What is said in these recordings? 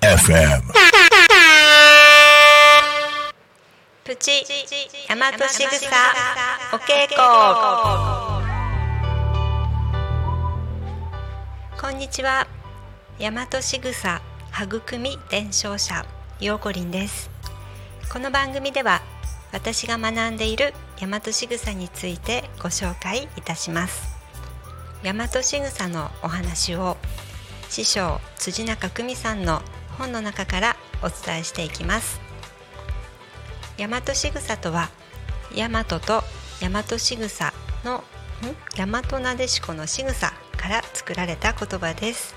FM. プチ大和しぐさお稽古こんにちは大和しぐさ育み伝承者ようこりんですこの番組では私が学んでいる大和しぐさについてご紹介いたします。大和しぐさのお話を師匠辻中久美さんの本の中からお伝えしていきます。大和しぐさとは大和と大和しぐさのん？大和なでしこのしぐさから作られた言葉です。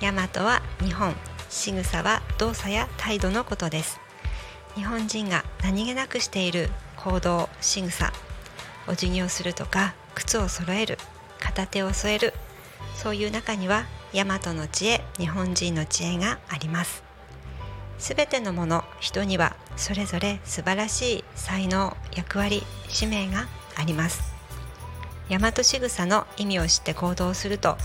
大和は日本しぐさは動作や態度のことです。日本人が何気なくしている行動仕草お辞儀をするとか靴を揃える片手を添えるそういう中には大和の知恵日本人の知恵があります。すべてのもの人にはそれぞれ素晴らしい才能役割使命があります。大和仕草の意味を知って行動すると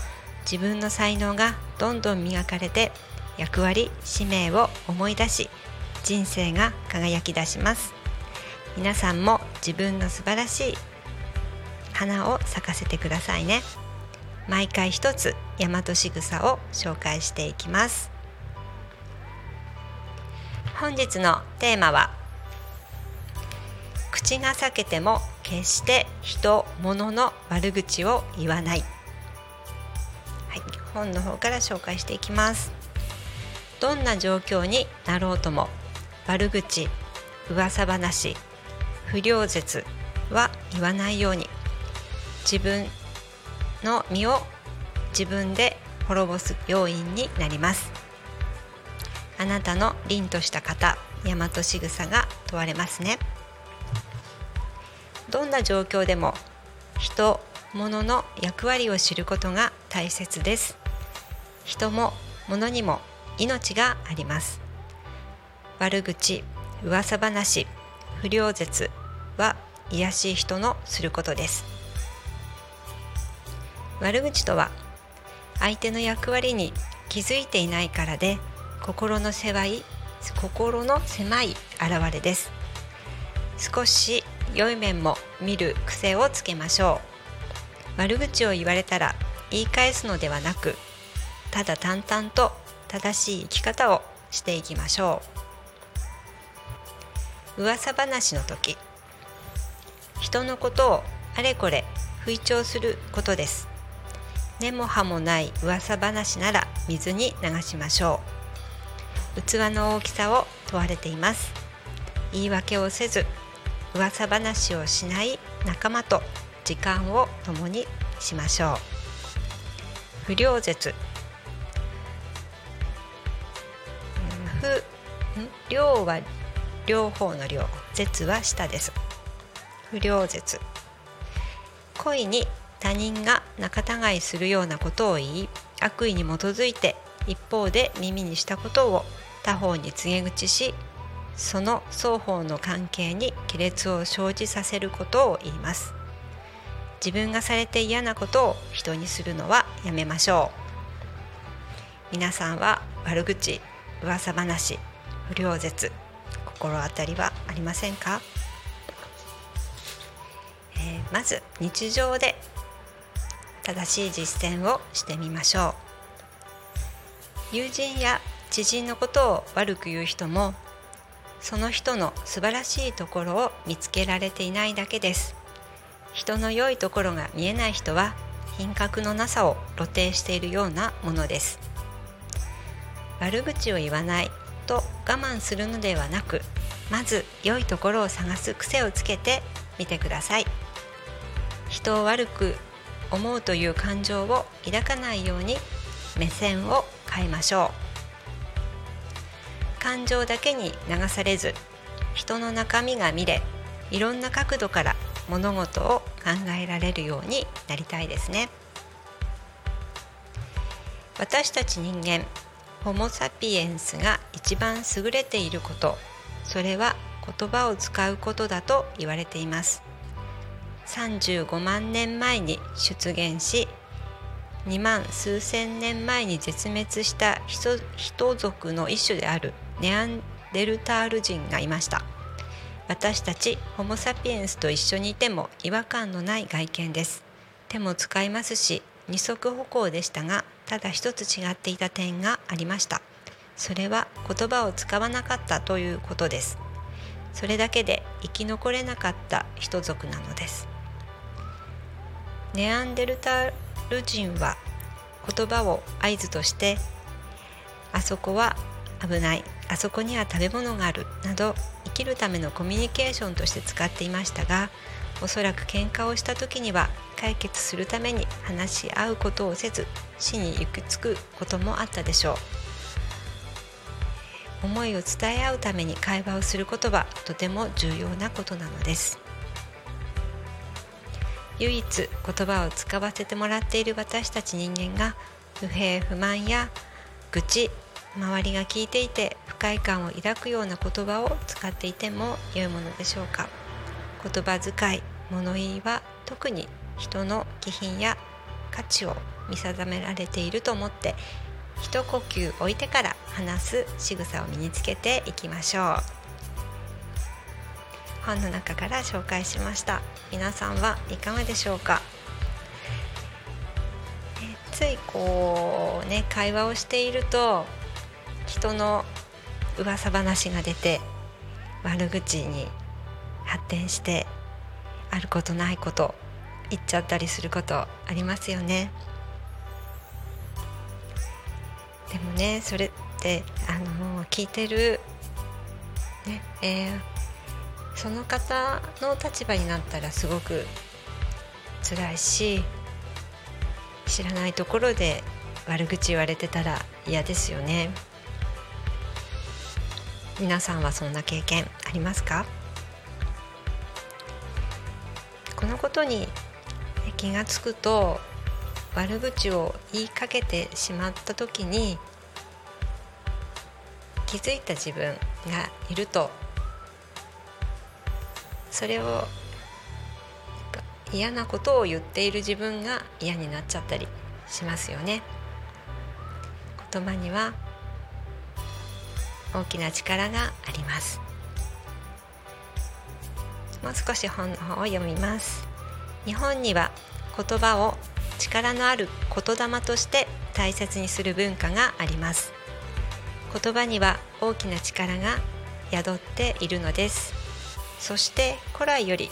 自分の才能がどんどん磨かれて役割使命を思い出し人生が輝き出します。皆さんも自分の素晴らしい花を咲かせてくださいね。毎回一つ大和仕草を紹介していきます。本日のテーマは口が裂けても決して人物の悪口を言わない。はい、本の方から紹介していきます。どんな状況になろうとも悪口噂話不良説は言わないように。自分の身を自分で滅ぼす要因になります。あなたの凛とした方大和仕草が問われますね。どんな状況でも人物の役割を知ることが大切です。人も物にも命があります。悪口噂話不良説は卑しい人のすることです。悪口とは相手の役割に気づいていないからで心の狭い心の狭い現れです。少し良い面も見る癖をつけましょう。悪口を言われたら言い返すのではなくただ淡々と正しい生き方をしていきましょう。噂話の時。人のことをあれこれ吹聴することです。根も葉もない噂話なら水に流しましょう。器の大きさを問われています。言い訳をせず噂話をしない仲間と時間を共にしましょう。不良説。不量は両方の量絶は下です。不良絶。恋に他人が仲違いするようなことを言い悪意に基づいて一方で耳にしたことを他方に告げ口しその双方の関係に亀裂を生じさせることを言います。自分がされて嫌なことを人にするのはやめましょう。皆さんは悪口噂話不良説心当たりはありませんか、えー、まず日常で正しい実践をしてみましょう。友人や知人のことを悪く言う人もその人の素晴らしいところを見つけられていないだけです。人の良いところが見えない人は品格のなさを露呈しているようなものです。悪口を言わないと我慢するのではなくまず良いところを探す癖をつけてみてください。人を悪く思うという感情を抱かないように目線を変えましょう。感情だけに流されず人の中身が見れいろんな角度から物事を考えられるようになりたいですね。私たち人間ホモ・サピエンスが一番優れていること。それは言葉を使うことだと言われています。35万年前に出現し2万数千年前に絶滅した人族の一種であるネアンデルタール人がいました。私たちホモ・サピエンスと一緒にいても違和感のない外見です。手も使いますし二足歩行でしたがただ一つ違っていた点がありました。それは言葉を使わなかったということです。それだけで生き残れなかった人族なのです。ネアンデルタール人は言葉を合図としてあそこは危ないあそこには食べ物があるなど生きるためのコミュニケーションとして使っていましたがおそらく喧嘩をした時には解決するために話し合うことをせず死に行き着くこともあったでしょう。思いを伝え合うために会話をすることはとても重要なことなのです。唯一言葉を使わせてもらっている私たち人間が不平不満や愚痴周りが聞いていて不快感を抱くような言葉を使っていても良いものでしょうか。言葉遣い物言いは特に人の気品や価値を見定められていると思って一呼吸置いてから話す仕草を身につけていきましょう。本の中から紹介しました。皆さんはいかがでしょうか？ついこうね会話をしていると人の噂話が出て悪口に発展してあることないこと言っちゃったりすることありますよね。でもねそれってあの聞いてる、ねえー、その方の立場になったらすごく辛いし知らないところで悪口言われてたら嫌ですよね。皆さんはそんな経験ありますか？ことに気が付くと悪口を言いかけてしまった時に気づいた自分がいると。それを嫌なことを言っている自分が嫌になっちゃったりしますよね。言葉には大きな力があります。もう少し本の方を読みます。日本には言葉を力のある言霊として大切にする文化があります。言葉には大きな力が宿っているのです。そして古来より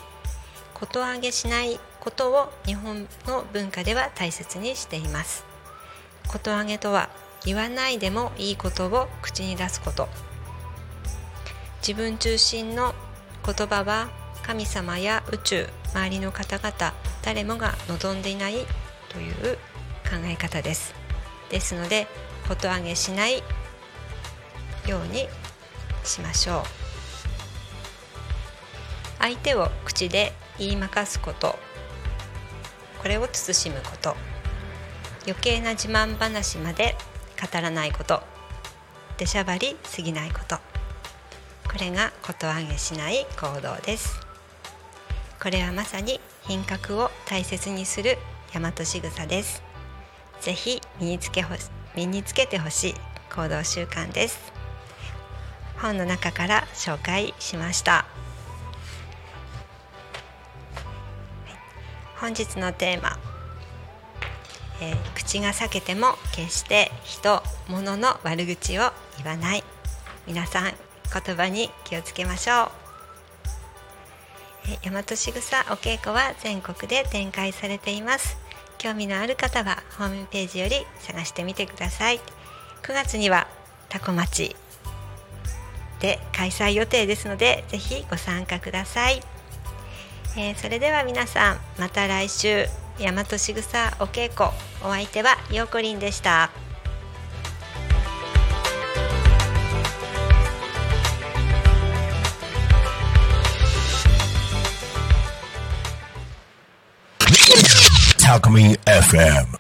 ことあげしないことを日本の文化では大切にしています。ことあげとは言わないでもいいことを口に出すこと。自分中心の言葉は神様や宇宙周りの方々誰もが望んでいないという考え方です。ですのでことあげしないようにしましょう。相手を口で言いまかすこと。これを慎むこと。余計な自慢話まで語らないこと。出しゃばりすぎないこと。これがことあげしない行動です。これはまさに品格を大切にする大和仕草です。ぜひ身につけほ身につけてほしい行動習慣です。本の中から紹介しました、本日のテーマ、えー、口が裂けても決して人物の悪口を言わない。皆さん言葉に気をつけましょう。大和しぐさお稽古は全国で展開されています。興味のある方はホームページより探してみてください。9月にはタコ町で開催予定ですのでぜひご参加ください、えー、それでは皆さんまた来週大和しぐさお稽古お相手はようこりんでした。Alchemy FM.